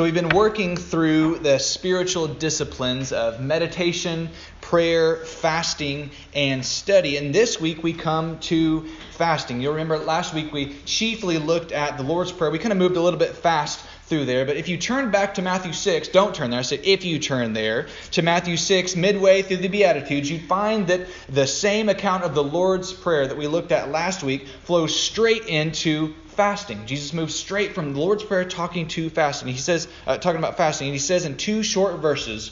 So, we've been working through the spiritual disciplines of meditation, prayer, fasting, and study. And this week we come to fasting. You'll remember last week we chiefly looked at the Lord's Prayer. We kind of moved a little bit fast through there. But if you turn back to Matthew 6, don't turn there. I said if you turn there to Matthew 6, midway through the Beatitudes, you'd find that the same account of the Lord's Prayer that we looked at last week flows straight into fasting. Jesus moves straight from the Lord's Prayer talking to fasting. He says, uh, talking about fasting, and he says in two short verses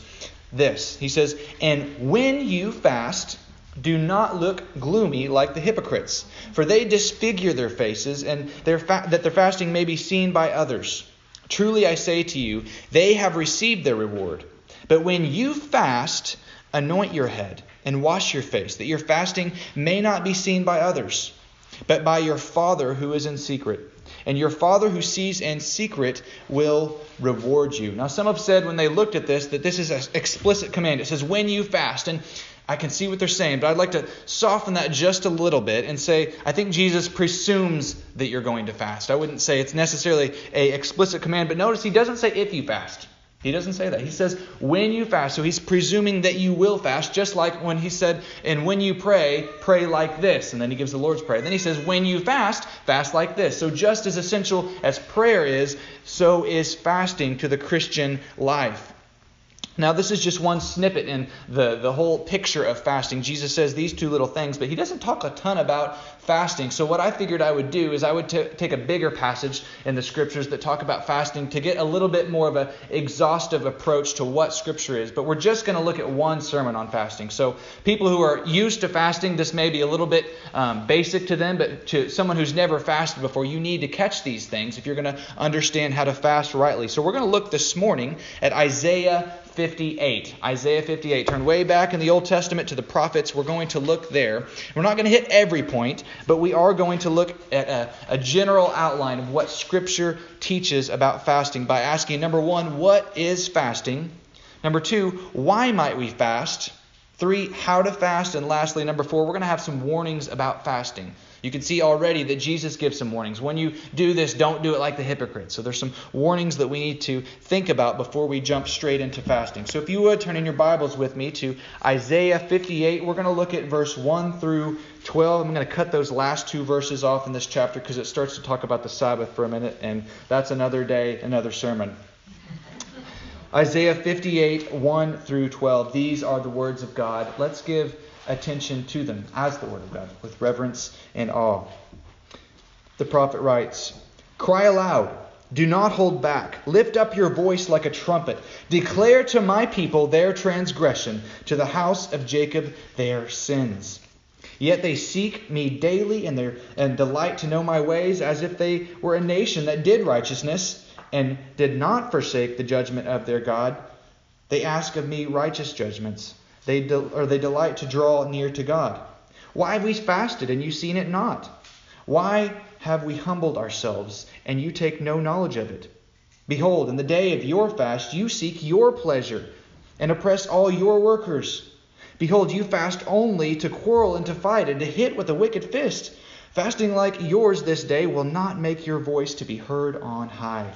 this. He says, And when you fast, do not look gloomy like the hypocrites, for they disfigure their faces, and their fa- that their fasting may be seen by others. Truly I say to you, they have received their reward. But when you fast, anoint your head and wash your face, that your fasting may not be seen by others but by your Father who is in secret. And your Father who sees in secret will reward you. Now, some have said when they looked at this that this is an explicit command. It says, when you fast. And I can see what they're saying, but I'd like to soften that just a little bit and say I think Jesus presumes that you're going to fast. I wouldn't say it's necessarily a explicit command, but notice he doesn't say if you fast. He doesn't say that. He says, when you fast. So he's presuming that you will fast, just like when he said, and when you pray, pray like this. And then he gives the Lord's Prayer. Then he says, when you fast, fast like this. So just as essential as prayer is, so is fasting to the Christian life. Now, this is just one snippet in the, the whole picture of fasting. Jesus says these two little things, but he doesn't talk a ton about fasting. So, what I figured I would do is I would t- take a bigger passage in the scriptures that talk about fasting to get a little bit more of an exhaustive approach to what scripture is. But we're just going to look at one sermon on fasting. So, people who are used to fasting, this may be a little bit um, basic to them, but to someone who's never fasted before, you need to catch these things if you're going to understand how to fast rightly. So, we're going to look this morning at Isaiah 58. Isaiah 58. Turn way back in the Old Testament to the prophets. We're going to look there. We're not going to hit every point, but we are going to look at a, a general outline of what Scripture teaches about fasting by asking number one, what is fasting? Number two, why might we fast? Three, how to fast. And lastly, number four, we're going to have some warnings about fasting. You can see already that Jesus gives some warnings. When you do this, don't do it like the hypocrites. So there's some warnings that we need to think about before we jump straight into fasting. So if you would turn in your Bibles with me to Isaiah 58, we're going to look at verse 1 through 12. I'm going to cut those last two verses off in this chapter because it starts to talk about the Sabbath for a minute, and that's another day, another sermon. Isaiah 58, 1 through 12. These are the words of God. Let's give attention to them as the Word of God with reverence and awe. The prophet writes Cry aloud, do not hold back. Lift up your voice like a trumpet. Declare to my people their transgression, to the house of Jacob their sins. Yet they seek me daily and, their, and delight to know my ways as if they were a nation that did righteousness and did not forsake the judgment of their God. They ask of me righteous judgments they de- or they delight to draw near to God. Why have we fasted and you seen it not? Why have we humbled ourselves and you take no knowledge of it? Behold, in the day of your fast you seek your pleasure and oppress all your workers. Behold, you fast only to quarrel and to fight and to hit with a wicked fist. Fasting like yours this day will not make your voice to be heard on high.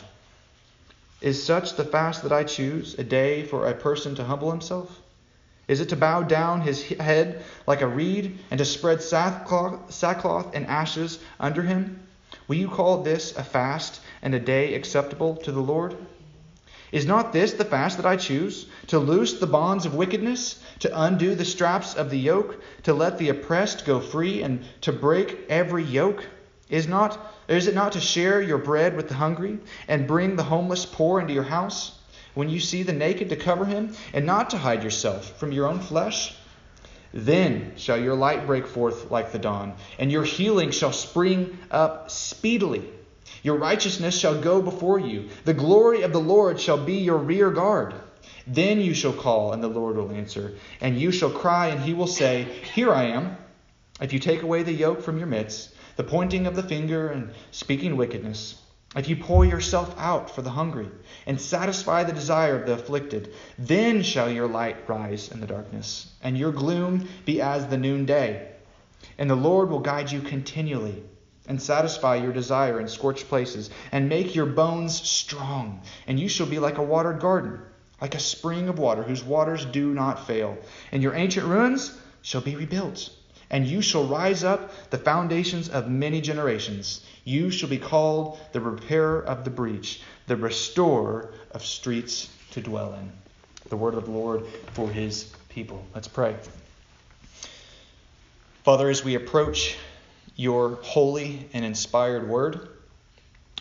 Is such the fast that I choose, a day for a person to humble himself? Is it to bow down his head like a reed and to spread sackcloth, sackcloth and ashes under him? Will you call this a fast and a day acceptable to the Lord? Is not this the fast that I choose? To loose the bonds of wickedness, to undo the straps of the yoke, to let the oppressed go free, and to break every yoke? Is, not, is it not to share your bread with the hungry, and bring the homeless poor into your house? When you see the naked to cover him, and not to hide yourself from your own flesh? Then shall your light break forth like the dawn, and your healing shall spring up speedily. Your righteousness shall go before you. The glory of the Lord shall be your rear guard. Then you shall call, and the Lord will answer. And you shall cry, and he will say, Here I am. If you take away the yoke from your midst, the pointing of the finger and speaking wickedness, if you pour yourself out for the hungry and satisfy the desire of the afflicted, then shall your light rise in the darkness, and your gloom be as the noonday. And the Lord will guide you continually. and satisfy your desire in scorched places, and make your bones strong. And you shall be like a watered garden, like a spring of water, whose waters do not fail. And your ancient ruins shall be rebuilt, and you shall rise up the foundations of many generations. You shall be called the repairer of the breach, the restorer of streets to dwell in. The word of the Lord for his people. Let's pray. Father, as we approach your holy and inspired word.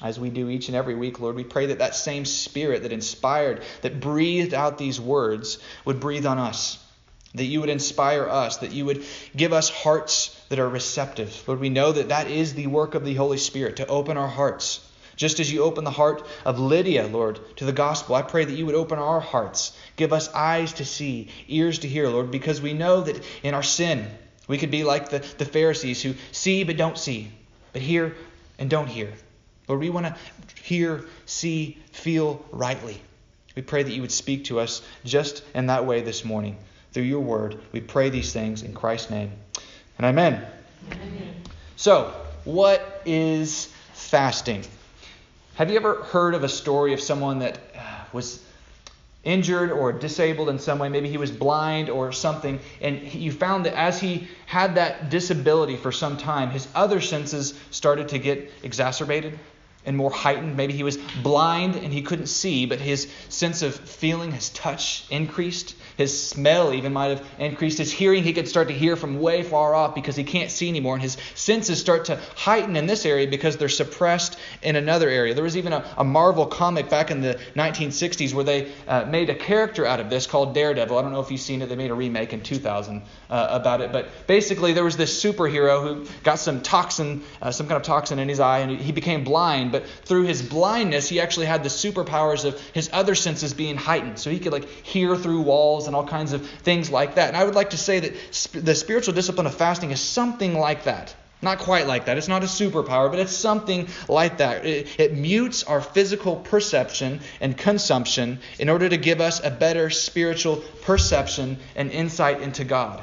As we do each and every week, Lord, we pray that that same spirit that inspired, that breathed out these words, would breathe on us. That you would inspire us, that you would give us hearts that are receptive. Lord, we know that that is the work of the Holy Spirit, to open our hearts. Just as you open the heart of Lydia, Lord, to the gospel, I pray that you would open our hearts. Give us eyes to see, ears to hear, Lord, because we know that in our sin, we could be like the, the Pharisees who see but don't see, but hear and don't hear. Lord, we want to hear, see, feel rightly. We pray that you would speak to us just in that way this morning through your word. We pray these things in Christ's name. And amen. amen. So, what is fasting? Have you ever heard of a story of someone that uh, was injured or disabled in some way. Maybe he was blind or something. And you found that as he had that disability for some time, his other senses started to get exacerbated and more heightened. Maybe he was blind and he couldn't see, but his sense of feeling, his touch increased. His smell even might have increased. His hearing, he could start to hear from way far off because he can't see anymore. And his senses start to heighten in this area because they're suppressed in another area. There was even a, a Marvel comic back in the 1960s where they uh, made a character out of this called Daredevil. I don't know if you've seen it. They made a remake in 2000 uh, about it. But basically, there was this superhero who got some toxin, uh, some kind of toxin in his eye, and he became blind. But through his blindness, he actually had the superpowers of his other senses being heightened. So he could like hear through walls and all kinds of things like that. And I would like to say that sp- the spiritual discipline of fasting is something like that. Not quite like that. It's not a superpower, but it's something like that. It, it, mutes our physical perception and consumption in order to give us a better spiritual perception and insight into God.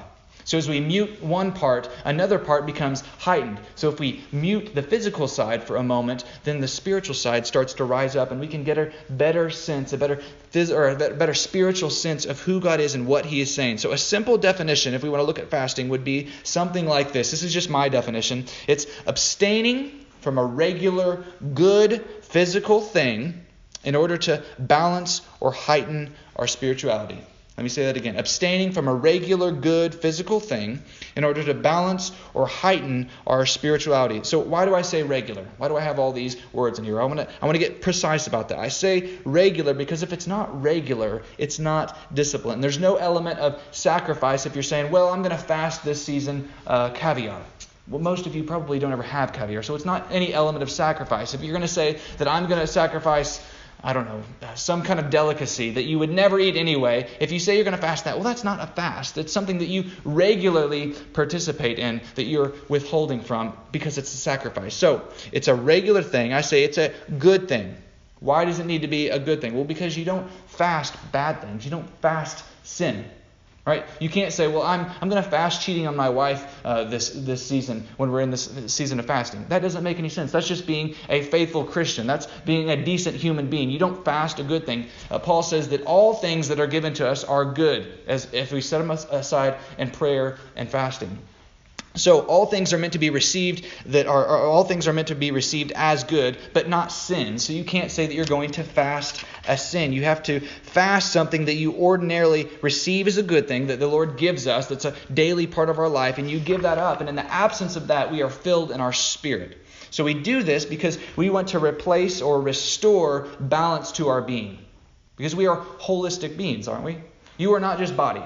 So as we mute one part, another part becomes heightened. So if we mute the physical side for a moment, then the spiritual side starts to rise up, and we can get a better sense, a better phys- or a better spiritual sense of who God is and what He is saying. So a simple definition, if we want to look at fasting, would be something like this. This is just my definition. It's abstaining from a regular good physical thing in order to balance or heighten our spirituality. Let me say that again. Abstaining from a regular good physical thing in order to balance or heighten our spirituality. So why do I say regular? Why do I have all these words in here? I want to I want to get precise about that. I say regular because if it's not regular, it's not discipline. There's no element of sacrifice if you're saying, well, I'm going to fast this season uh, caviar. Well, most of you probably don't ever have caviar, so it's not any element of sacrifice. If you're going to say that I'm going to sacrifice I don't know, uh, some kind of delicacy that you would never eat anyway, if you say you're going to fast that, well, that's not a fast. It's something that you regularly participate in, that you're withholding from because it's a sacrifice. So it's a regular thing. I say it's a good thing. Why does it need to be a good thing? Well, because you don't fast bad things, you don't fast sin. Right? You can't say, well, I'm, I'm going to fast cheating on my wife uh, this, this season when we're in this season of fasting. That doesn't make any sense. That's just being a faithful Christian. That's being a decent human being. You don't fast a good thing. Uh, Paul says that all things that are given to us are good as if we set them aside in prayer and fasting. So all things are meant to be received that are, are, all things are meant to be received as good, but not sin. So you can't say that you're going to fast a sin. You have to fast something that you ordinarily receive as a good thing that the Lord gives us, that's a daily part of our life, and you give that up. And in the absence of that, we are filled in our spirit. So we do this because we want to replace or restore balance to our being. Because we are holistic beings, aren't we? You are not just body.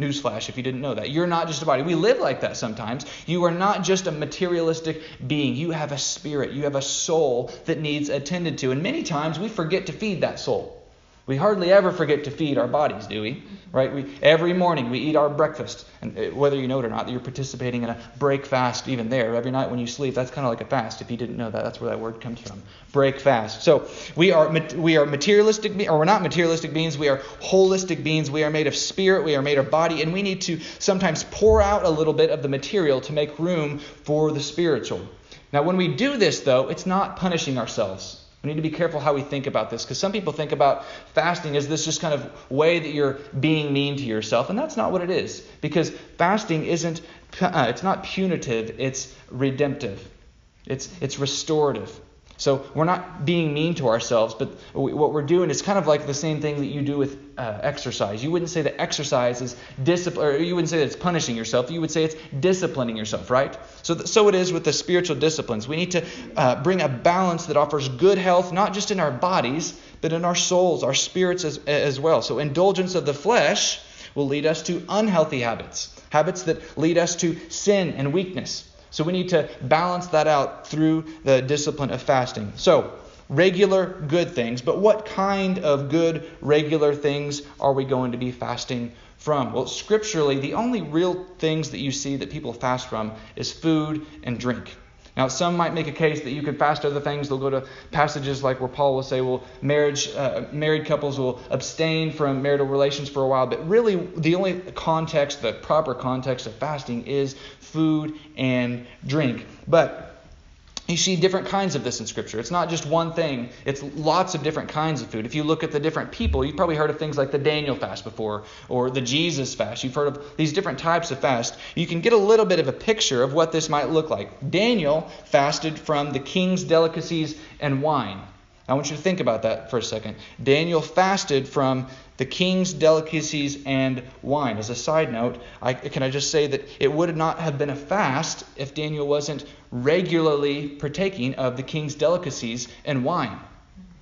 Newsflash if you didn't know that. You're not just a body. We live like that sometimes. You are not just a materialistic being. You have a spirit. You have a soul that needs attended to. And many times we forget to feed that soul. We hardly ever forget to feed our bodies, do we? Right? We, every morning we eat our breakfast, and uh, whether you know it or not, you're participating in a break fast even there. Every night when you sleep, that's kind of like a fast. If you didn't know that, that's where that word comes from. Break fast. So we are we are materialistic, or we're not materialistic beings. We are holistic beings. We are made of spirit. We are made of body, and we need to sometimes pour out a little bit of the material to make room for the spiritual. Now, when we do this, though, it's not punishing ourselves. We need to be careful how we think about this because some people think about fasting as this just kind of way that you're being mean to yourself, and that's not what it is. Because fasting isn't uh, it's not punitive, it's redemptive. It's it's restorative. So we're not being mean to ourselves, but what we're doing is kind of like the same thing that you do with uh, exercise. You wouldn't say that exercise is discipline, or you wouldn't say that it's punishing yourself. You would say it's disciplining yourself, right? So, th- so it is with the spiritual disciplines. We need to uh, bring a balance that offers good health, not just in our bodies, but in our souls, our spirits as, as well. So indulgence of the flesh will lead us to unhealthy habits, habits that lead us to sin and weakness. So we need to balance that out through the discipline of fasting. So, regular good things, but what kind of good regular things are we going to be fasting from? Well, scripturally, the only real things that you see that people fast from is food and drink. Now, some might make a case that you can fast other things. They'll go to passages like where Paul will say, well, marriage, uh, married couples will abstain from marital relations for a while. But really, the only context, the proper context of fasting is food and drink. But you see different kinds of this in Scripture. It's not just one thing, it's lots of different kinds of food. If you look at the different people, you've probably heard of things like the Daniel fast before or the Jesus fast. You've heard of these different types of fast. You can get a little bit of a picture of what this might look like. Daniel fasted from the king's delicacies and wine. I want you to think about that for a second. Daniel fasted from the king's delicacies and wine. As a side note, I, can I just say that it would not have been a fast if Daniel wasn't regularly partaking of the king's delicacies and wine.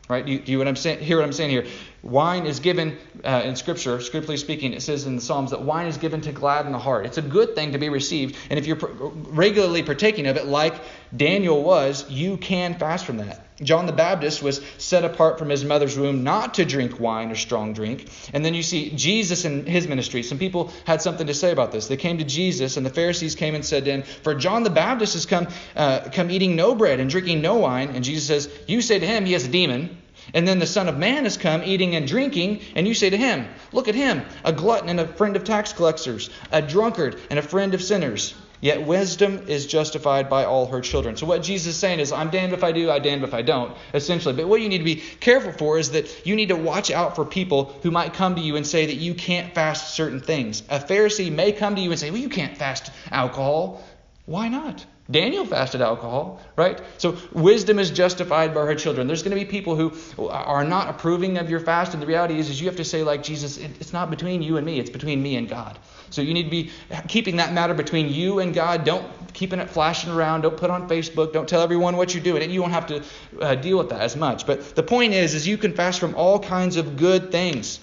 Right? Do you, you what I'm saying, hear what I'm saying here? Wine is given uh, in Scripture, scripturally speaking, it says in the Psalms that wine is given to gladden the heart. It's a good thing to be received. And if you're regularly partaking of it, like Daniel was, you can fast from that. John the Baptist was set apart from his mother's womb not to drink wine or strong drink. And then you see Jesus in his ministry. Some people had something to say about this. They came to Jesus, and the Pharisees came and said to him, For John the Baptist has come, uh, come eating no bread and drinking no wine. And Jesus says, You say to him, He has a demon. And then the Son of Man has come eating and drinking, and you say to him, Look at him, a glutton and a friend of tax collectors, a drunkard and a friend of sinners. Yet wisdom is justified by all her children. So what Jesus is saying is, I'm damned if I do, I'm damned if I don't, essentially. But what you need to be careful for is that you need to watch out for people who might come to you and say that you can't fast certain things. A Pharisee may come to you and say, Well, you can't fast alcohol. Why not? Daniel fasted alcohol, right? So wisdom is justified by her children. There's going to be people who are not approving of your fast, and the reality is, is you have to say, like Jesus, it's not between you and me; it's between me and God. So you need to be keeping that matter between you and God. Don't keeping it flashing around. Don't put on Facebook. Don't tell everyone what you're doing, and you won't have to uh, deal with that as much. But the point is, is you can fast from all kinds of good things.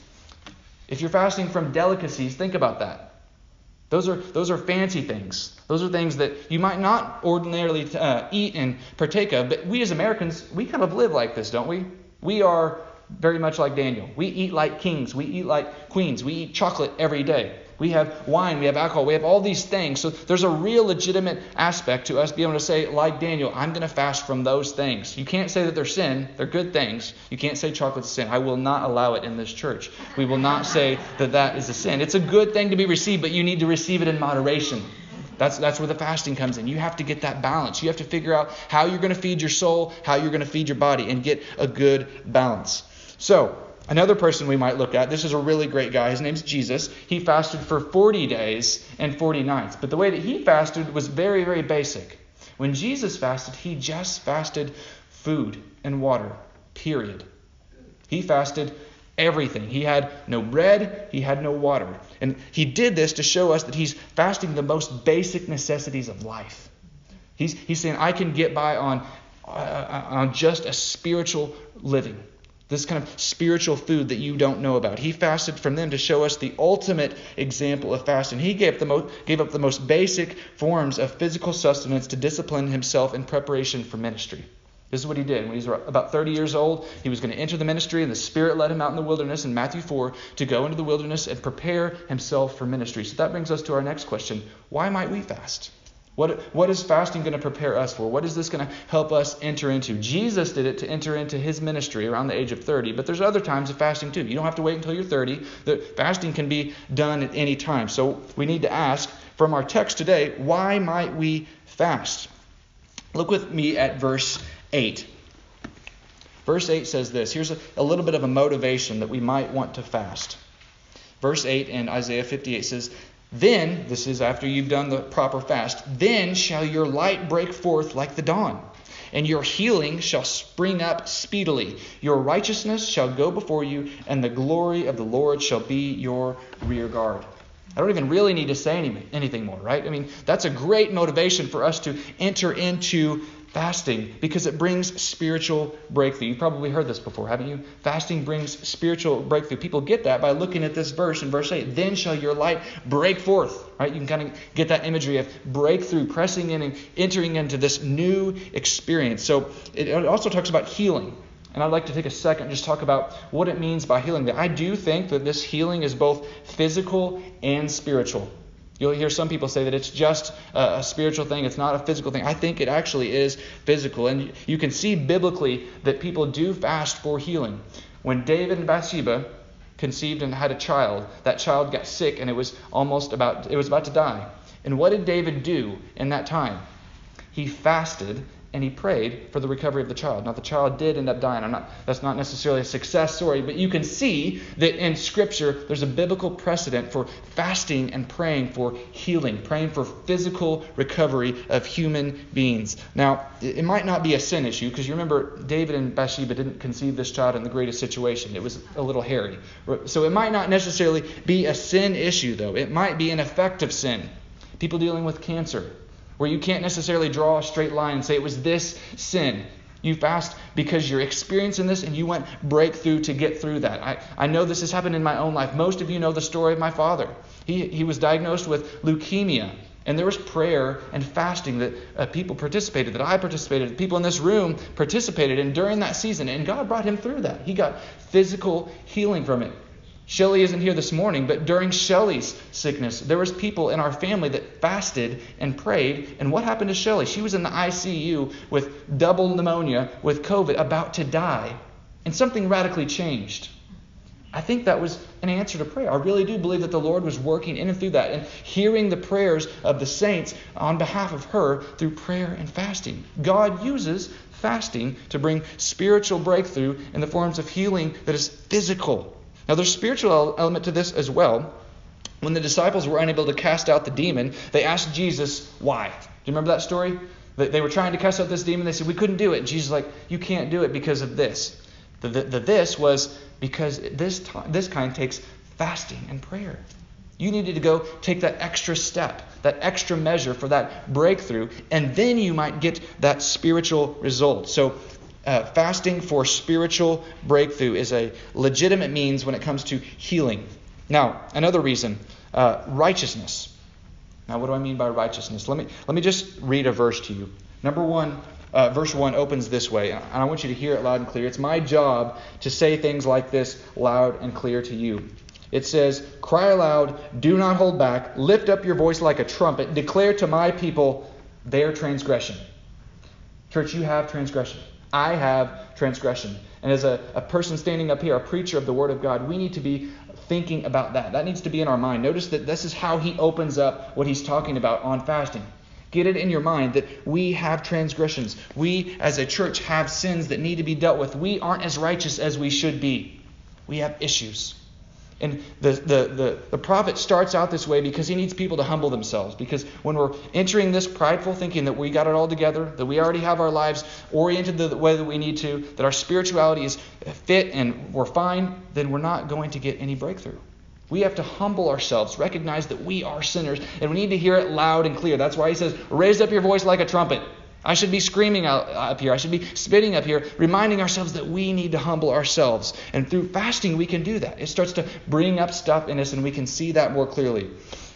If you're fasting from delicacies, think about that. Those are, those are fancy things. Those are things that you might not ordinarily uh, eat and partake of, but we as Americans, we kind of live like this, don't we? We are very much like Daniel. We eat like kings, we eat like queens, we eat chocolate every day. We have wine, we have alcohol, we have all these things. So there's a real legitimate aspect to us being able to say, like Daniel, I'm going to fast from those things. You can't say that they're sin, they're good things. You can't say chocolate's sin. I will not allow it in this church. We will not say that that is a sin. It's a good thing to be received, but you need to receive it in moderation. That's, that's where the fasting comes in. You have to get that balance. You have to figure out how you're going to feed your soul, how you're going to feed your body, and get a good balance. So, Another person we might look at, this is a really great guy. His name's Jesus. He fasted for 40 days and 40 nights. But the way that he fasted was very, very basic. When Jesus fasted, he just fasted food and water, period. He fasted everything. He had no bread, he had no water. And he did this to show us that he's fasting the most basic necessities of life. He's, he's saying, I can get by on, uh, on just a spiritual living this kind of spiritual food that you don't know about. He fasted from them to show us the ultimate example of fasting. He gave, the mo- gave up the most basic forms of physical sustenance to discipline himself in preparation for ministry. This is what he did. When he was about 30 years old, he was going to enter the ministry, and the Spirit led him out in the wilderness in Matthew 4 to go into the wilderness and prepare himself for ministry. So that brings us to our next question why might we fast? What, what is fasting going to prepare us for? What is this going to help us enter into? Jesus did it to enter into his ministry around the age of 30, but there's other times of fasting too. You don't have to wait until you're 30. The fasting can be done at any time. So we need to ask from our text today, why might we fast? Look with me at verse 8. Verse 8 says this. Here's a, a little bit of a motivation that we might want to fast. Verse 8 in Isaiah 58 says, Then, this is after you've done the proper fast, then shall your light break forth like the dawn, and your healing shall spring up speedily. Your righteousness shall go before you, and the glory of the Lord shall be your rear guard. I don't even really need to say any, anything more, right? I mean, that's a great motivation for us to enter into fasting because it brings spiritual breakthrough. You've probably heard this before, haven't you? Fasting brings spiritual breakthrough. People get that by looking at this verse in verse 8. Then shall your light break forth, right? You can kind of get that imagery of breakthrough, pressing in and entering into this new experience. So it also talks about healing. And I'd like to take a second and just talk about what it means by healing. I do think that this healing is both physical and spiritual. You'll hear some people say that it's just a, spiritual thing, it's not a physical thing. I think it actually is physical. And you can see biblically that people do fast for healing. When David and Bathsheba conceived and had a child, that child got sick and it was almost about it was about to die. And what did David do in that time? He fasted and he prayed for the recovery of the child. Now the child did end up dying. I'm not that's not necessarily a success story, but you can see that in scripture there's a biblical precedent for fasting and praying for healing, praying for physical recovery of human beings. Now, it might not be a sin issue because you remember David and Bathsheba didn't conceive this child in the greatest situation. It was a little hairy. So it might not necessarily be a sin issue though. It might be an effective sin. People dealing with cancer, where you can't necessarily draw a straight line and say it was this sin. You fast because you're experiencing this and you went breakthrough to get through that. I, I know this has happened in my own life. Most of you know the story of my father. He, he was diagnosed with leukemia. And there was prayer and fasting that uh, people participated, that I participated, people in this room participated in during that season. And God brought him through that. He got physical healing from it. Shelly isn't here this morning, but during Shelly's sickness, there was people in our family that fasted and prayed. And what happened to Shelly? She was in the ICU with double pneumonia, with COVID, about to die. And something radically changed. I think that was an answer to prayer. I really do believe that the Lord was working in and through that and hearing the prayers of the saints on behalf of her through prayer and fasting. God uses fasting to bring spiritual breakthrough in the forms of healing that is physical. Now, there's a spiritual element to this as well. When the disciples were unable to cast out the demon, they asked Jesus why. Do you remember that story? They were trying to cast out this demon. They said, We couldn't do it. And Jesus like, You can't do it because of this. The, the, the this was because this, time, this kind takes fasting and prayer. You needed to go take that extra step, that extra measure for that breakthrough, and then you might get that spiritual result. So uh, fasting for spiritual breakthrough is a legitimate means when it comes to healing. Now, another reason, uh, righteousness. Now, what do I mean by righteousness? Let me let me just read a verse to you. Number one, uh, verse one opens this way, and I want you to hear it loud and clear. It's my job to say things like this loud and clear to you. It says, "Cry aloud, do not hold back. Lift up your voice like a trumpet. Declare to my people their transgression." Church, you have transgression. I have transgression. And as a, a person standing up here, a preacher of the Word of God, we need to be thinking about that. That needs to be in our mind. Notice that this is how he opens up what he's talking about on fasting. Get it in your mind that we have transgressions. We, as a church, have sins that need to be dealt with. We aren't as righteous as we should be. We have issues. And the, the, the, the, prophet starts out this way because he needs people to humble themselves. Because when we're entering this prideful thinking that we got it all together, that we already have our lives oriented the way that we need to, that our spirituality is fit and we're fine, then we're not going to get any breakthrough. We have to humble ourselves, recognize that we are sinners, and we need to hear it loud and clear. That's why he says, Raise up your voice like a trumpet. I should be screaming out, uh, up here. I should be spitting up here, reminding ourselves that we need to humble ourselves. And through fasting, we can do that. It starts to bring up stuff in us, and we can see that more clearly.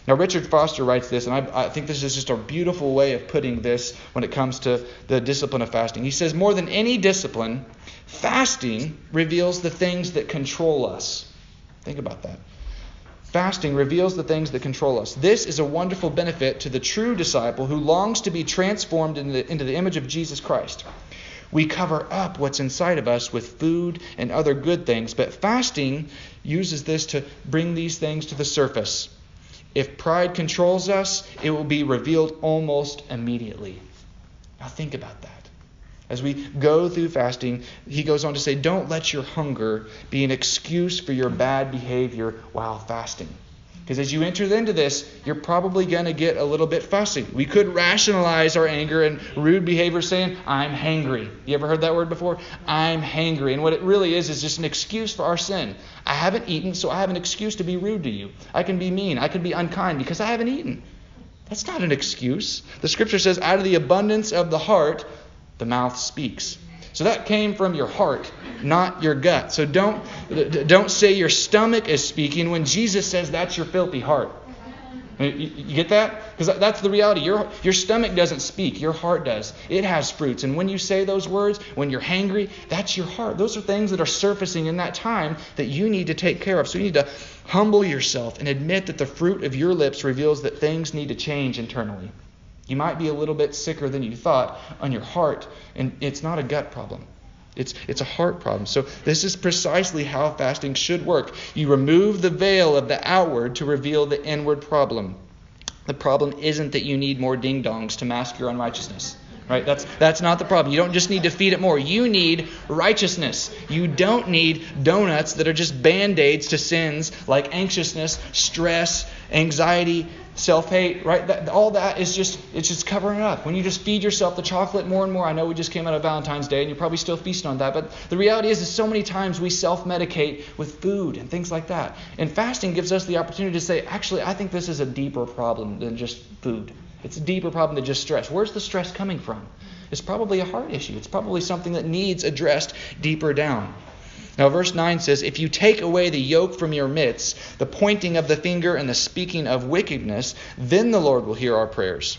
Now, Richard Foster writes this, and I, I, think this is just a beautiful way of putting this when it comes to the discipline of fasting. He says, More than any discipline, fasting reveals the things that control us. Think about that. Fasting reveals the things that control us. This is a wonderful benefit to the true disciple who longs to be transformed into the, into the image of Jesus Christ. We cover up what's inside of us with food and other good things, but fasting uses this to bring these things to the surface. If pride controls us, it will be revealed almost immediately. Now think about that. As we go through fasting, he goes on to say, Don't let your hunger be an excuse for your bad behavior while fasting. Because as you enter into this, you're probably going to get a little bit fussy. We could rationalize our anger and rude behavior saying, I'm hangry. You ever heard that word before? I'm hangry. And what it really is is just an excuse for our sin. I haven't eaten, so I have an excuse to be rude to you. I can be mean. I can be unkind because I haven't eaten. That's not an excuse. The scripture says, out of the abundance of the heart, the mouth speaks. So that came from your heart, not your gut. So don't, don't say your stomach is speaking when Jesus says that's your filthy heart. You get that? Because that's the reality. Your, your stomach doesn't speak, your heart does. It has fruits. And when you say those words, when you're hangry, that's your heart. Those are things that are surfacing in that time that you need to take care of. So you need to humble yourself and admit that the fruit of your lips reveals that things need to change internally. You might be a little bit sicker than you thought on your heart, and it's not a gut problem. It's, it's a heart problem. So, this is precisely how fasting should work. You remove the veil of the outward to reveal the inward problem. The problem isn't that you need more ding dongs to mask your unrighteousness. Right? That's that's not the problem. You don't just need to feed it more. You need righteousness. You don't need donuts that are just band-aids to sins like anxiousness, stress, anxiety, self-hate, right? That, all that is just it's just covering it up. When you just feed yourself the chocolate more and more, I know we just came out of Valentine's Day and you're probably still feasting on that, but the reality is, is so many times we self-medicate with food and things like that. And fasting gives us the opportunity to say, actually, I think this is a deeper problem than just food. It's a deeper problem than just stress. Where's the stress coming from? It's probably a heart issue. It's probably something that needs addressed deeper down. Now, verse 9 says, If you take away the yoke from your midst, the pointing of the finger and the speaking of wickedness, then the Lord will hear our prayers.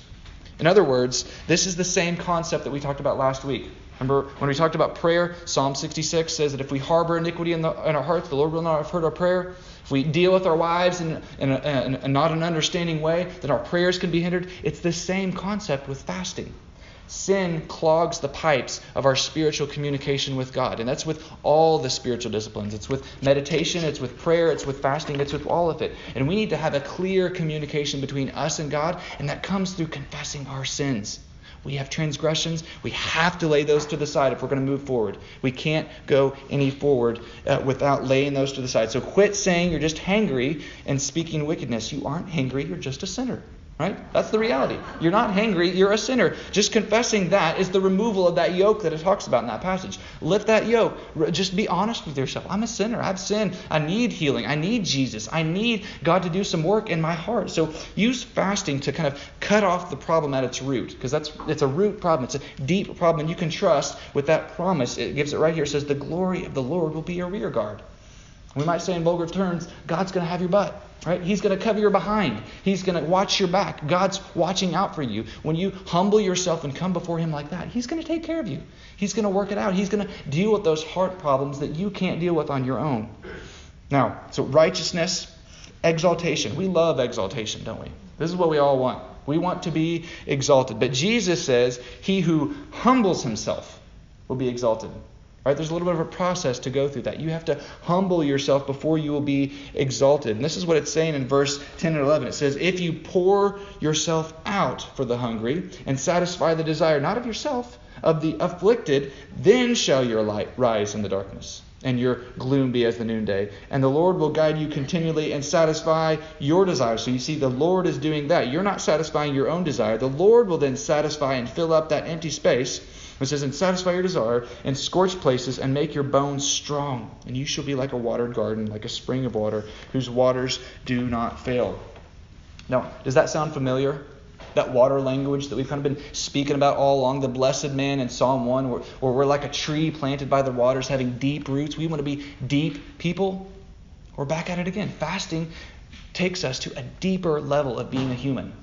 In other words, this is the same concept that we talked about last week. Remember when we talked about prayer, Psalm 66 says that if we harbor iniquity in, the, in our hearts, the Lord will not have heard our prayer. If we deal with our wives in, in, a, in, a, not an understanding way, that our prayers can be hindered. It's the same concept with fasting. Sin clogs the pipes of our spiritual communication with God. And that's with all the spiritual disciplines. It's with meditation, it's with prayer, it's with fasting, it's with all of it. And we need to have a clear communication between us and God, and that comes through confessing our sins. We have transgressions. We have to lay those to the side if we're going to move forward. We can't go any forward uh, without laying those to the side. So quit saying you're just hangry and speaking wickedness. You aren't hangry, you're just a sinner. Right? That's the reality. You're not hangry, you're a sinner. Just confessing that is the removal of that yoke that it talks about in that passage. Lift that yoke. Just be honest with yourself. I'm a sinner. I've sinned. I need healing. I need Jesus. I need God to do some work in my heart. So use fasting to kind of cut off the problem at its root, because that's it's a root problem. It's a deep problem. And you can trust with that promise. It gives it right here. It says, The glory of the Lord will be your rear guard. We might say in vulgar terms, God's going to have your butt. Right? He's going to cover your behind. He's going to watch your back. God's watching out for you. When you humble yourself and come before Him like that, He's going to take care of you. He's going to work it out. He's going to deal with those heart problems that you can't deal with on your own. Now, so righteousness, exaltation. We love exaltation, don't we? This is what we all want. We want to be exalted. But Jesus says, He who humbles himself will be exalted. Right? There's a little bit of a process to go through that. You have to humble yourself before you will be exalted. And this is what it's saying in verse 10 and 11. It says, If you pour yourself out for the hungry and satisfy the desire, not of yourself, of the afflicted, then shall your light rise in the darkness, and your gloom be as the noonday. And the Lord will guide you continually and satisfy your desire. So you see, the Lord is doing that. You're not satisfying your own desire. The Lord will then satisfy and fill up that empty space it says, And satisfy your desire and scorch places and make your bones strong. And you shall be like a watered garden, like a spring of water, whose waters do not fail. Now, does that sound familiar? That water language that we've kind of been speaking about all along, the blessed man in Psalm 1, where, where we're like a tree planted by the waters, having deep roots. We want to be deep people. We're back at it again. Fasting takes us to a deeper level of being a human.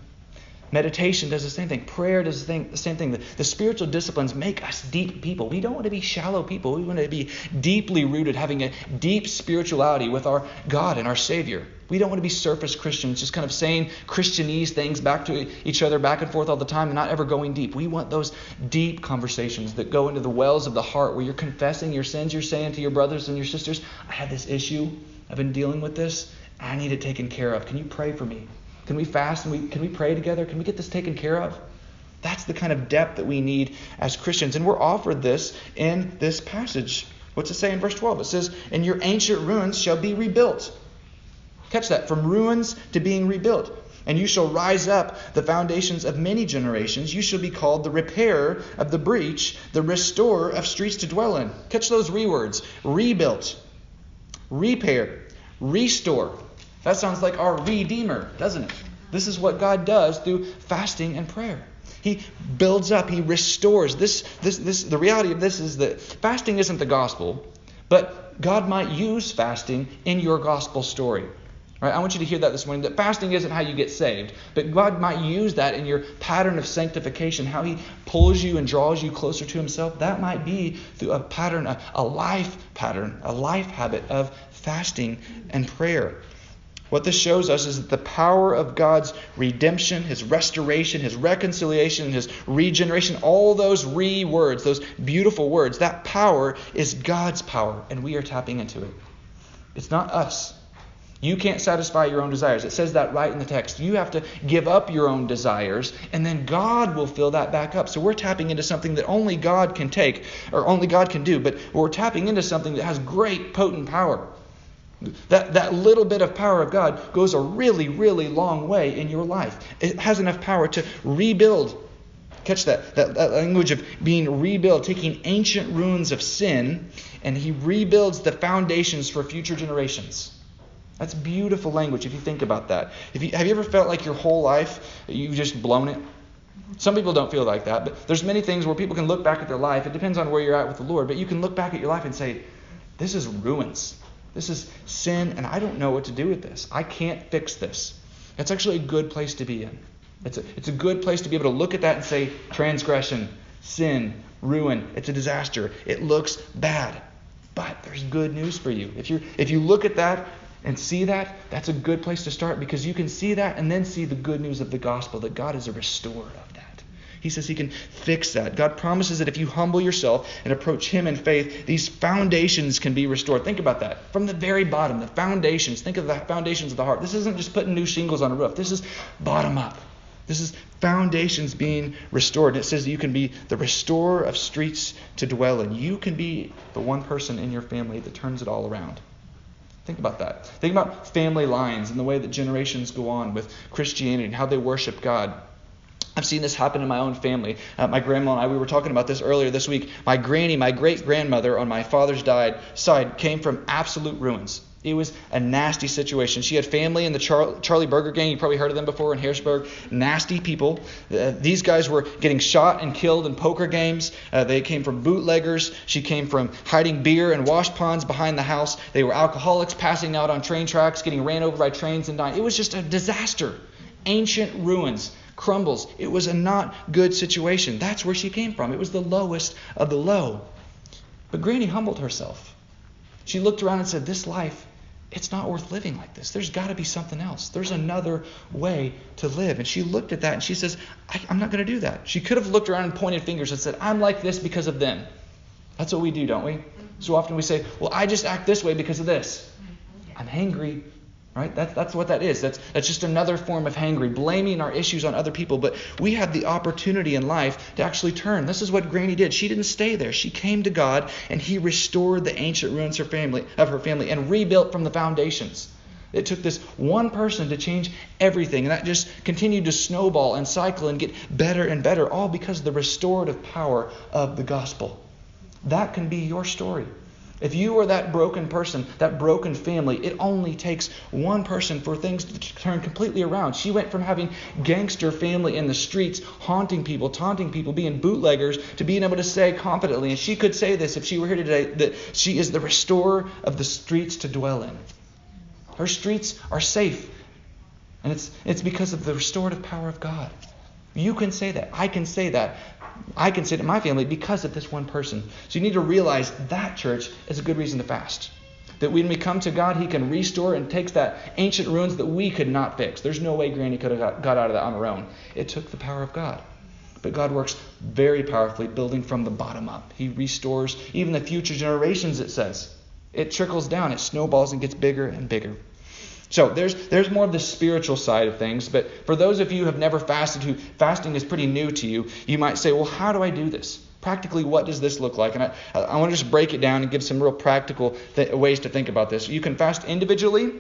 Meditation does the same thing. Prayer does the, thing, the same thing. The, the, spiritual disciplines make us deep people. We don't want to be shallow people. We want to be deeply rooted, having a deep spirituality with our God and our Savior. We don't want to be surface Christians, just kind of saying Christianese things back to each other, back and forth all the time, and not ever going deep. We want those deep conversations that go into the wells of the heart where you're confessing your sins. You're saying to your brothers and your sisters, I have this issue. I've been dealing with this. I need it taken care of. Can you pray for me? Can we fast and we can we pray together? Can we get this taken care of? That's the kind of depth that we need as Christians. And we're offered this in this passage. What's it say in verse 12? It says, And your ancient ruins shall be rebuilt. Catch that. From ruins to being rebuilt. And you shall rise up the foundations of many generations. You shall be called the repairer of the breach, the restorer of streets to dwell in. Catch those rewords rebuilt, repair, restore. That sounds like our redeemer, doesn't it? This is what God does through fasting and prayer. He builds up, he restores. This, this, this, the reality of this is that fasting isn't the gospel, but God might use fasting in your gospel story. Right? I want you to hear that this morning that fasting isn't how you get saved, but God might use that in your pattern of sanctification, how He pulls you and draws you closer to Himself. That might be through a pattern, a, a life pattern, a life habit of fasting and prayer. What this shows us is that the power of God's redemption, His restoration, His reconciliation, His regeneration, all those re words, those beautiful words, that power is God's power, and we are tapping into it. It's not us. You can't satisfy your own desires. It says that right in the text. You have to give up your own desires, and then God will fill that back up. So we're tapping into something that only God can take, or only God can do, but we're tapping into something that has great, potent power. That, that little bit of power of God goes a really, really long way in your life. It has enough power to rebuild. Catch that, that, that language of being rebuilt, taking ancient ruins of sin, and He rebuilds the foundations for future generations. That's beautiful language if you think about that. If you, have you ever felt like your whole life you've just blown it? Some people don't feel like that, but there's many things where people can look back at their life. It depends on where you're at with the Lord, but you can look back at your life and say, "This is ruins. This is sin, and I don't know what to do with this. I can't fix this." It's actually a good place to be in. It's a, it's a good place to be able to look at that and say, transgression, sin, ruin. It's a disaster. It looks bad. But there's good news for you. If you if you look at that and see that, that's a good place to start because you can see that and then see the good news of the gospel that God is a restorer of that. He says he can fix that. God promises that if you humble yourself and approach him in faith, these foundations can be restored. Think about that. From the very bottom, the foundations. Think of the foundations of the heart. This isn't just putting new shingles on a roof. This is bottom up. This is foundations being restored. And it says you can be the restorer of streets to dwell in. You can be the one person in your family that turns it all around. Think about that. Think about family lines and the way that generations go on with Christianity and how they worship God. I've seen this happen in my own family. Uh, my grandma and I, we were talking about this earlier this week. My granny, my great grandmother on my father's died, side, came from absolute ruins. It was a nasty situation. She had family in the Char- Charlie Birger gang. You probably heard of them before in Harrisburg. Nasty people. Uh, these guys were getting shot and killed in poker games. Uh, they came from bootleggers. She came from hiding beer in wash ponds behind the house. They were alcoholics passing out on train tracks, getting ran over by trains and dying. It was just a disaster. Ancient ruins crumbles. It was a not good situation. That's where she came from. It was the lowest of the low. But Granny humbled herself. She looked around and said, This life it's not worth living like this. There's got to be something else. There's another way to live. And she looked at that and she says, I, am not going to do that. She could have looked around and pointed fingers and said, I'm like this because of them. That's what we do, don't we? So often we say, Well, I just act this way because of this. I'm angry Right? That's, that's what that is. That's, that's just another form of hangry, blaming our issues on other people. But we have the opportunity in life to actually turn. This is what Granny did. She didn't stay there. She came to God and He restored the ancient ruins her family, of her family and rebuilt from the foundations. It took this one person to change everything, and that just continued to snowball and cycle and get better and better, all because of the restorative power of the gospel. That can be your story. If you are that broken person, that broken family, it only takes one person for things to turn completely around. She went from having gangster family in the streets, haunting people, taunting people, being bootleggers, to being able to say confidently, and she could say this if she were here today, that she is the restorer of the streets to dwell in. Her streets are safe. And it's, it's because of the restorative power of God. You can say that. I can say that. I can say to my family because of this one person. So you need to realize that church is a good reason to fast. That when we come to God, He can restore and takes that ancient ruins that we could not fix. There's no way Granny could have got, got out of that on her own. It took the power of God. But God works very powerfully, building from the bottom up. He restores even the future generations, it says. It trickles down, it snowballs and gets bigger and bigger. So there's there's more of the spiritual side of things, but for those of you who have never fasted, who fasting is pretty new to you, you might say, well, how do I do this? Practically, what does this look like? And I, I want to just break it down and give some real practical th- ways to think about this. You can fast individually,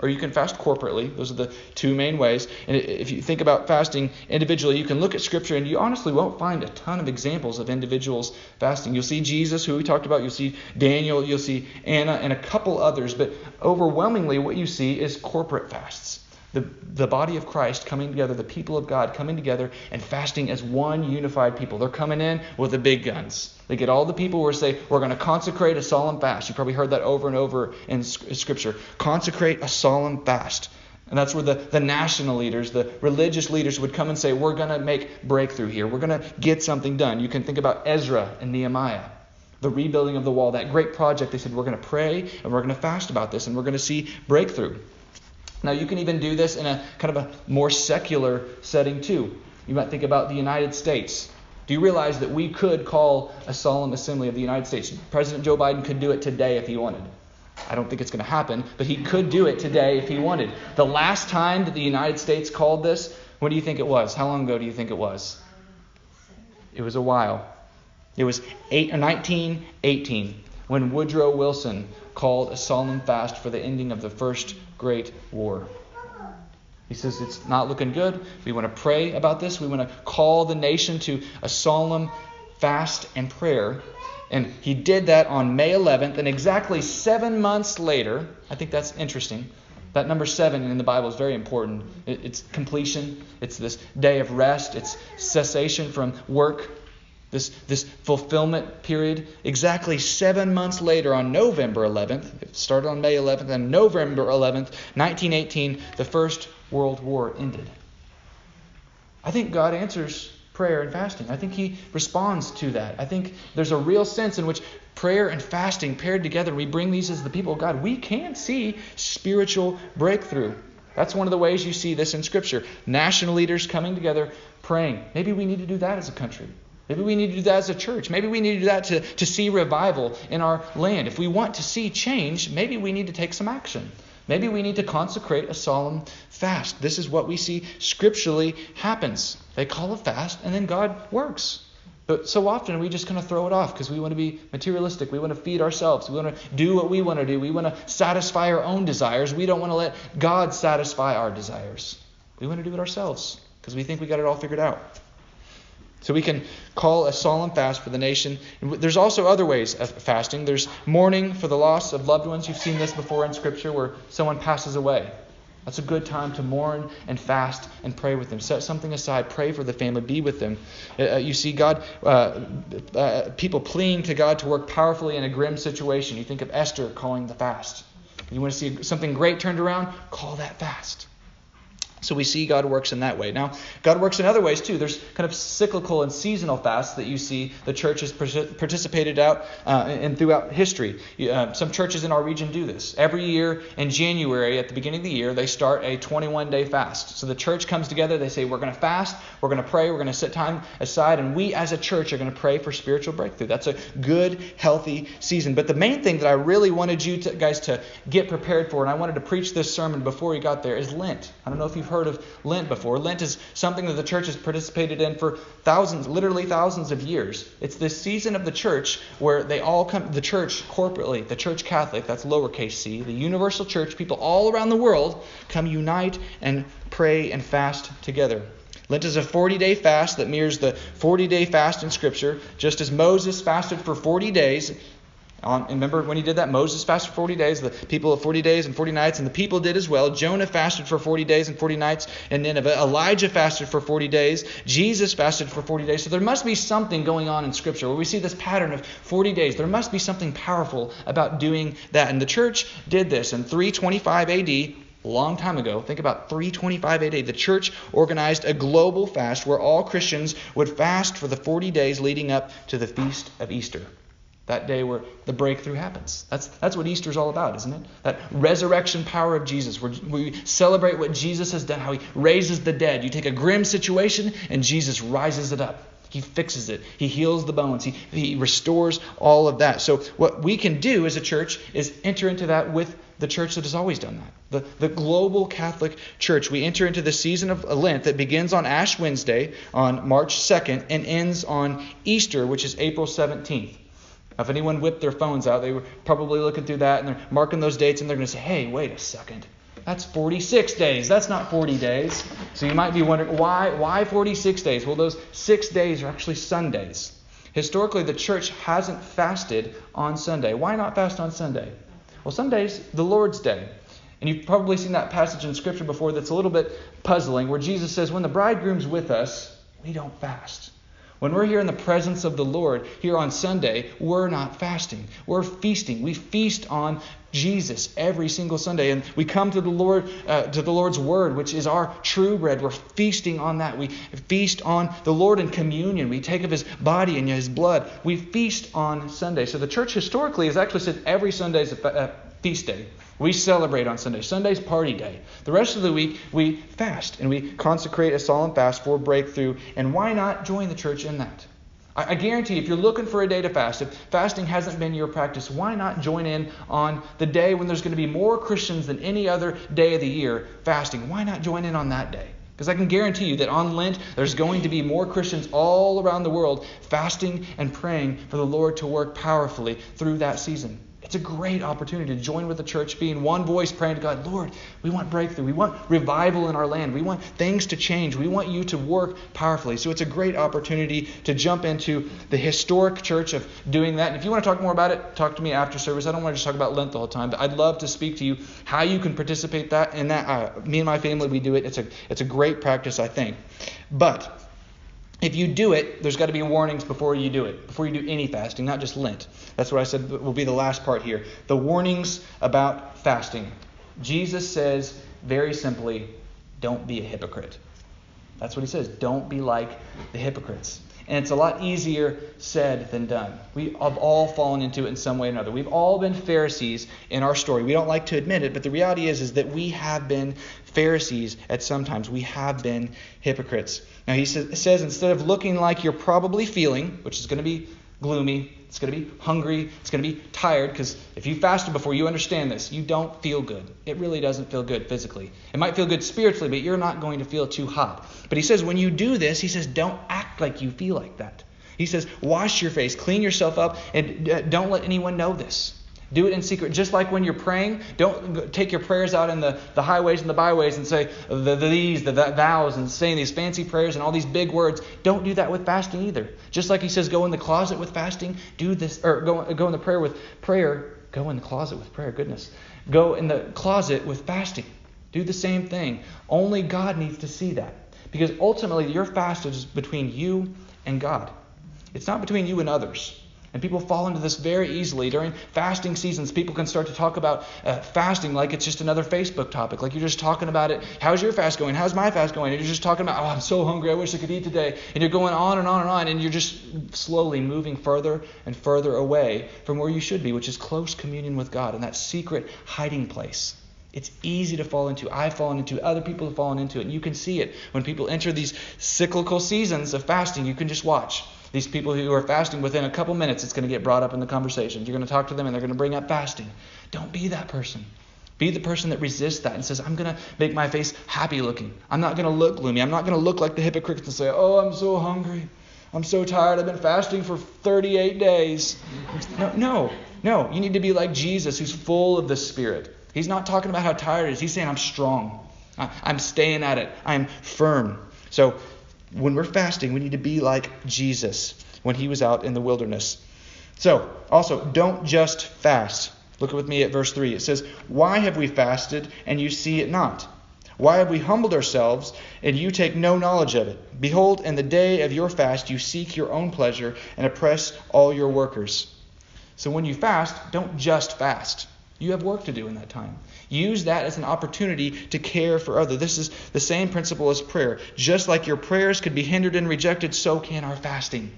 or you can fast corporately. Those are the two main ways. And if you think about fasting individually, you can look at Scripture and you honestly won't find a ton of examples of individuals fasting. You'll see Jesus, who we talked about, you'll see Daniel, you'll see Anna, and a couple others, but overwhelmingly, what you see is corporate fasts the, the body of Christ coming together, the people of God coming together and fasting as one unified people. They're coming in with the big guns. They get all the people who say, We're going to consecrate a solemn fast. You probably heard that over and over in Scripture. Consecrate a solemn fast. And that's where the, the national leaders, the religious leaders would come and say, We're going to make breakthrough here. We're going to get something done. You can think about Ezra and Nehemiah the rebuilding of the wall, that great project. They said, We're going to pray and we're going to fast about this and we're going to see breakthrough. Now, you can even do this in a kind of a more secular setting too. You might think about the United States. Do you realize that we could call a solemn assembly of the United States? President Joe Biden could do it today if he wanted. I don't think it's going to happen, but he could do it today if he wanted. The last time that the United States called this, when do you think it was? How long ago do you think it was? It was a while. It was eight, uh, 1918 when Woodrow Wilson called a solemn fast for the ending of the First Great War. He says it's not looking good. We want to pray about this. We want to call the nation to a solemn fast and prayer. And he did that on May 11th. And exactly seven months later, I think that's interesting. That number seven in the Bible is very important. It's completion, it's this day of rest, it's cessation from work, this, this fulfillment period. Exactly seven months later, on November 11th, it started on May 11th, and November 11th, 1918, the First World War ended. I think God answers prayer and fasting. I think He responds to that. I think there's a real sense in which prayer and fasting paired together, we bring these as the people of God, we can see spiritual breakthrough. That's one of the ways you see this in Scripture. National leaders coming together, praying. Maybe we need to do that as a country. Maybe we need to do that as a church. Maybe we need to do that to, to see revival in our land. If we want to see change, maybe we need to take some action. Maybe we need to consecrate a solemn fast. This is what we see scripturally happens. They call a fast, and then God works. But so often we just kind of throw it off because we want to be materialistic. We want to feed ourselves. We want to do what we want to do. We want to satisfy our own desires. We don't want to let God satisfy our desires. We want to do it ourselves because we think we got it all figured out. So we can call a solemn fast for the nation. There's also other ways of fasting. There's mourning for the loss of loved ones. You've seen this before in Scripture where someone passes away. That's a good time to mourn and fast and pray with them. Set something aside. Pray for the family. Be with them. Uh, uh you see God, uh, uh, people pleading to God to work powerfully in a grim situation. You think of Esther calling the fast. You want to see something great turned around? Call that fast. So we see God works in that way. Now, God works in other ways too. There's kind of cyclical and seasonal fasts that you see the church has participated out uh, and throughout history. Uh, some churches in our region do this. Every year in January, at the beginning of the year, they start a 21 day fast. So the church comes together. They say, We're going to fast, we're going to pray, we're going to set time aside, and we as a church are going to pray for spiritual breakthrough. That's a good, healthy season. But the main thing that I really wanted you to, guys to get prepared for, and I wanted to preach this sermon before we got there, is Lent. I don't know if you've heard of Lent before. Lent is something that the church has participated in for thousands, literally thousands of years. It's this season of the church where they all come, the church corporately, the church Catholic, that's lowercase c, the universal church, people all around the world come unite and pray and fast together. Lent is a 40 day fast that mirrors the 40 day fast in Scripture. Just as Moses fasted for 40 days, on, remember when he did that? Moses fasted 40 days, the people of 40 days and 40 nights, and the people did as well. Jonah fasted for 40 days and 40 nights, and Nineveh. Elijah fasted for 40 days. Jesus fasted for 40 days. So there must be something going on in Scripture where we see this pattern of 40 days. There must be something powerful about doing that. And the church did this in 325 AD. Long time ago, think about 325 AD, the church organized a global fast where all Christians would fast for the 40 days leading up to the feast of Easter that day where the breakthrough happens. That's, that's what Easter's all about, isn't it? That resurrection power of Jesus, we celebrate what Jesus has done, how he raises the dead. You take a grim situation, and Jesus rises it up. He fixes it. He heals the bones. He, he restores all of that. So, what we can do as a church is enter into that with the church that has always done that. The, the global Catholic Church. We enter into the season of Lent that begins on Ash Wednesday on March 2nd and ends on Easter, which is April 17th. If anyone whipped their phones out, they were probably looking through that and they're marking those dates and they're going to say, hey, wait a second. That's 46 days. That's not 40 days. So you might be wondering, why, why 46 days? Well, those six days are actually Sundays. Historically, the church hasn't fasted on Sunday. Why not fast on Sunday? Well, Sunday's the Lord's Day. And you've probably seen that passage in Scripture before that's a little bit puzzling, where Jesus says, When the bridegroom's with us, we don't fast. When we're here in the presence of the Lord here on Sunday, we're not fasting. We're feasting. We feast on Jesus every single Sunday, and we come to the Lord uh, to the Lord's Word, which is our true bread. We're feasting on that. We feast on the Lord in communion. We take of His body and His blood. We feast on Sunday. So the church historically has actually said every Sunday is a feast day. We celebrate on Sunday. Sunday's party day. The rest of the week, we fast and we consecrate a solemn fast for breakthrough. And why not join the church in that? I, guarantee if you're looking for a day to fast, if fasting hasn't been your practice, why not join in on the day when there's going to be more Christians than any other day of the year fasting? Why not join in on that day? Because I can guarantee you that on Lent, there's going to be more Christians all around the world fasting and praying for the Lord to work powerfully through that season. It's a great opportunity to join with the church, be in one voice, praying to God, Lord, we want breakthrough. We want revival in our land. We want things to change. We want you to work powerfully. So it's a great opportunity to jump into the historic church of doing that. And if you want to talk more about it, talk to me after service. I don't want to just talk about Lent the time, but I'd love to speak to you how you can participate that in that. Uh, me and my family, we do it. It's a it's a great practice, I think. But if you do it, there's got to be warnings before you do it, before you do any fasting, not just Lent. That's what I said will be the last part here. The warnings about fasting. Jesus says very simply, don't be a hypocrite. That's what he says. Don't be like the hypocrites. And it's a lot easier said than done. We have all fallen into it in some way or another. We've all been Pharisees in our story. We don't like to admit it, but the reality is, is that we have been Pharisees at some times. We have been hypocrites. Now, he says instead of looking like you're probably feeling, which is going to be gloomy, it's going to be hungry, it's going to be tired, because if you fasted before, you understand this. You don't feel good. It really doesn't feel good physically. It might feel good spiritually, but you're not going to feel too hot. But he says when you do this, he says don't act like you feel like that. He says wash your face, clean yourself up, and uh, don't let anyone know this. Do it in secret. Just like when you're praying, don't take your prayers out in the, the highways and the byways and say the, the these, the, the vows, and saying these fancy prayers and all these big words. Don't do that with fasting either. Just like he says, go in the closet with fasting, do this, or go, go in the prayer with prayer, go in the closet with prayer. Goodness. Go in the closet with fasting. Do the same thing. Only God needs to see that. Because ultimately, your fast is between you and God. It's not between you and others. And people fall into this very easily. During fasting seasons, people can start to talk about uh, fasting like it's just another Facebook topic. Like you're just talking about it. How's your fast going? How's my fast going? And you're just talking about, oh, I'm so hungry. I wish I could eat today. And you're going on and on and on. And you're just slowly moving further and further away from where you should be, which is close communion with God and that secret hiding place. It's easy to fall into. I've fallen into it. Other people have fallen into it. And you can see it when people enter these cyclical seasons of fasting. You can just watch. These people who are fasting, within a couple minutes, it's going to get brought up in the conversation. You're going to talk to them and they're going to bring up fasting. Don't be that person. Be the person that resists that and says, I'm going to make my face happy looking. I'm not going to look gloomy. I'm not going to look like the hypocrites and say, Oh, I'm so hungry. I'm so tired. I've been fasting for 38 days. No, no, no. You need to be like Jesus, who's full of the Spirit. He's not talking about how tired he is. He's saying, I'm strong. I'm staying at it. I'm firm. So when we're fasting, we need to be like Jesus when he was out in the wilderness. So, also, don't just fast. Look with me at verse 3. It says, Why have we fasted and you see it not? Why have we humbled ourselves and you take no knowledge of it? Behold, in the day of your fast you seek your own pleasure and oppress all your workers. So when you fast, don't just fast. You have work to do in that time. Use that as an opportunity to care for others. This is the same principle as prayer. Just like your prayers could be hindered and rejected, so can our fasting.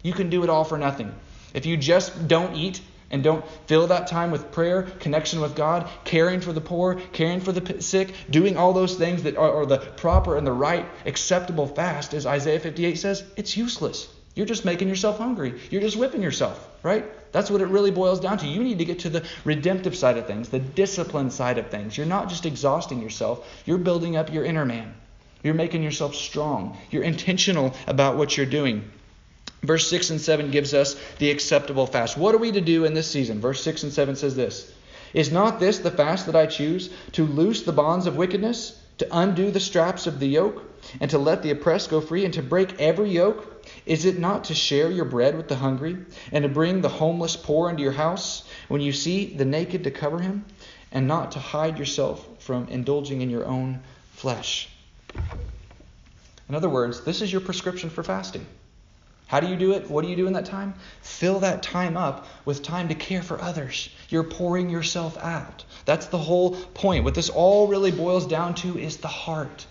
You can do it all for nothing. If you just don't eat and don't fill that time with prayer, connection with God, caring for the poor, caring for the sick, doing all those things that are, are the proper and the right, acceptable fast, as Isaiah 58 says, it's useless. You're just making yourself hungry. You're just whipping yourself, right? That's what it really boils down to. You need to get to the redemptive side of things, the discipline side of things. You're not just exhausting yourself, you're building up your inner man. You're making yourself strong. You're intentional about what you're doing. Verse 6 and 7 gives us the acceptable fast. What are we to do in this season? Verse 6 and 7 says this Is not this the fast that I choose? To loose the bonds of wickedness, to undo the straps of the yoke, and to let the oppressed go free, and to break every yoke? Is it not to share your bread with the hungry, and to bring the homeless poor into your house, when you see the naked to cover him, and not to hide yourself from indulging in your own flesh? In other words, this is your prescription for fasting. How do you do it? What do you do in that time? Fill that time up with time to care for others. You're pouring yourself out. That's the whole point. What this all really boils down to is the heart.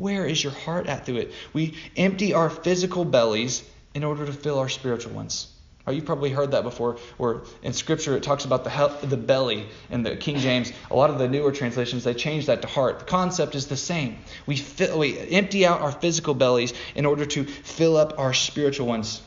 Where is your heart at through it? We empty our physical bellies in order to fill our spiritual ones. Oh, you've probably heard that before, where in Scripture it talks about the, the belly in the King James. A lot of the newer translations, they change that to heart. The concept is the same. We, fill, we empty out our physical bellies in order to fill up our spiritual ones.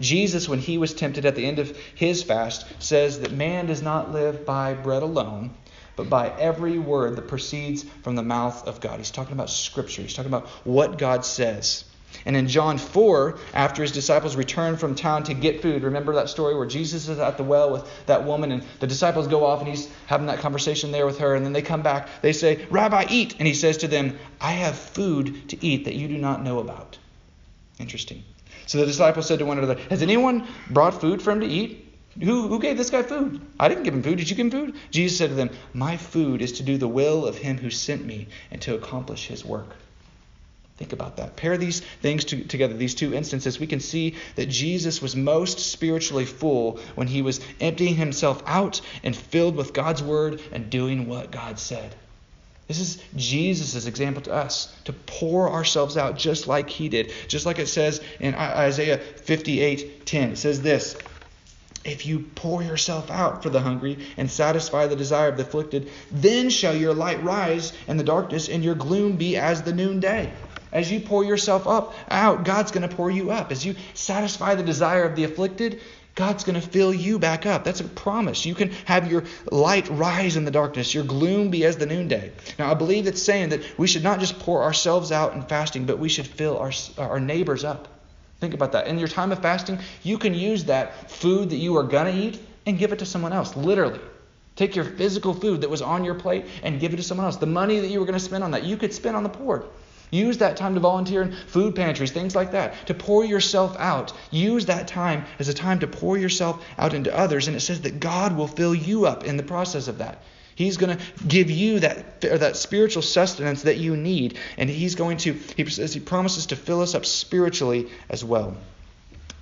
Jesus, when he was tempted at the end of his fast, says that man does not live by bread alone, but by every word that proceeds from the mouth of God. He's talking about Scripture, he's talking about what God says. And in John 4, after his disciples return from town to get food, remember that story where Jesus is at the well with that woman, and the disciples go off and he's having that conversation there with her, and then they come back. They say, Rabbi, eat. And he says to them, I have food to eat that you do not know about. Interesting. So the disciples said to one another, Has anyone brought food for him to eat? Who, who gave this guy food? I didn't give him food. Did you give him food? Jesus said to them, My food is to do the will of him who sent me and to accomplish his work. Think about that. Pair these things to, together, these two instances. We can see that Jesus was most spiritually full when he was emptying himself out and filled with God's word and doing what God said. This is Jesus' example to us to pour ourselves out just like he did. Just like it says in Isaiah 58:10. It says this if you pour yourself out for the hungry and satisfy the desire of the afflicted, then shall your light rise in the darkness and your gloom be as the noonday. As you pour yourself up out, God's going to pour you up. As you satisfy the desire of the afflicted, God's going to fill you back up. That's a promise. You can have your light rise in the darkness, your gloom be as the noonday. Now, I believe it's saying that we should not just pour ourselves out in fasting, but we should fill our, our neighbors up. Think about that. In your time of fasting, you can use that food that you are going to eat and give it to someone else, literally. Take your physical food that was on your plate and give it to someone else. The money that you were going to spend on that, you could spend on the poor. Use that time to volunteer in food pantries, things like that, to pour yourself out. Use that time as a time to pour yourself out into others. And it says that God will fill you up in the process of that. He's going to give you that, that spiritual sustenance that you need. And He's going to, He says, He promises to fill us up spiritually as well.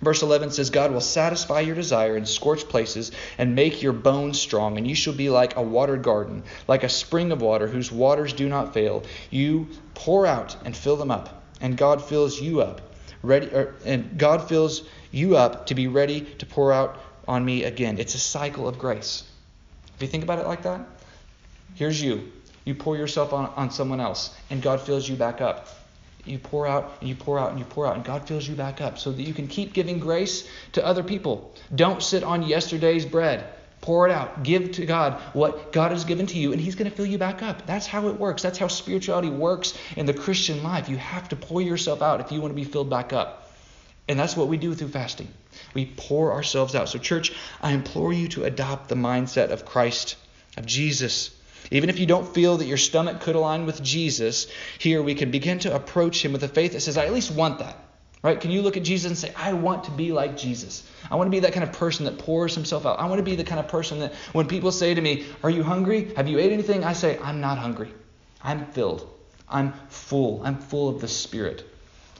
Verse 11 says, God will satisfy your desire in scorched places and make your bones strong, and you shall be like a watered garden, like a spring of water whose waters do not fail. You pour out and fill them up, and God fills you up, ready, or, and God fills you up to be ready to pour out on me again. It's a cycle of grace. If you think about it like that, here's you. You pour yourself on, on someone else, and God fills you back up. You pour out and you pour out and you pour out, and God fills you back up so that you can keep giving grace to other people. Don't sit on yesterday's bread. Pour it out. Give to God what God has given to you, and He's going to fill you back up. That's how it works. That's how spirituality works in the Christian life. You have to pour yourself out if you want to be filled back up. And that's what we do through fasting. We pour ourselves out. So, church, I implore you to adopt the mindset of Christ, of Jesus. Even if you don't feel that your stomach could align with Jesus, here we can begin to approach him with a faith that says, I at least want that. Right? Can you look at Jesus and say, I want to be like Jesus? I want to be that kind of person that pours himself out. I want to be the kind of person that when people say to me, Are you hungry? Have you ate anything? I say, I'm not hungry. I'm filled. I'm full. I'm full of the Spirit.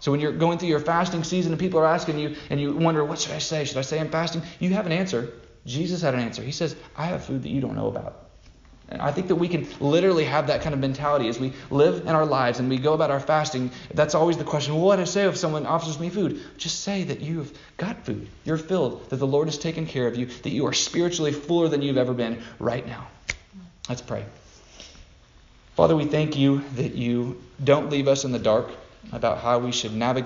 So when you're going through your fasting season and people are asking you and you wonder, What should I say? Should I say I'm fasting? You have an answer. Jesus had an answer. He says, I have food that you don't know about. And I think that we can literally have that kind of mentality as we live in our lives and we go about our fasting. That's always the question what do I say if someone offers me food? Just say that you've got food. You're filled, that the Lord has taken care of you, that you are spiritually fuller than you've ever been right now. Let's pray. Father, we thank you that you don't leave us in the dark about how we should navigate.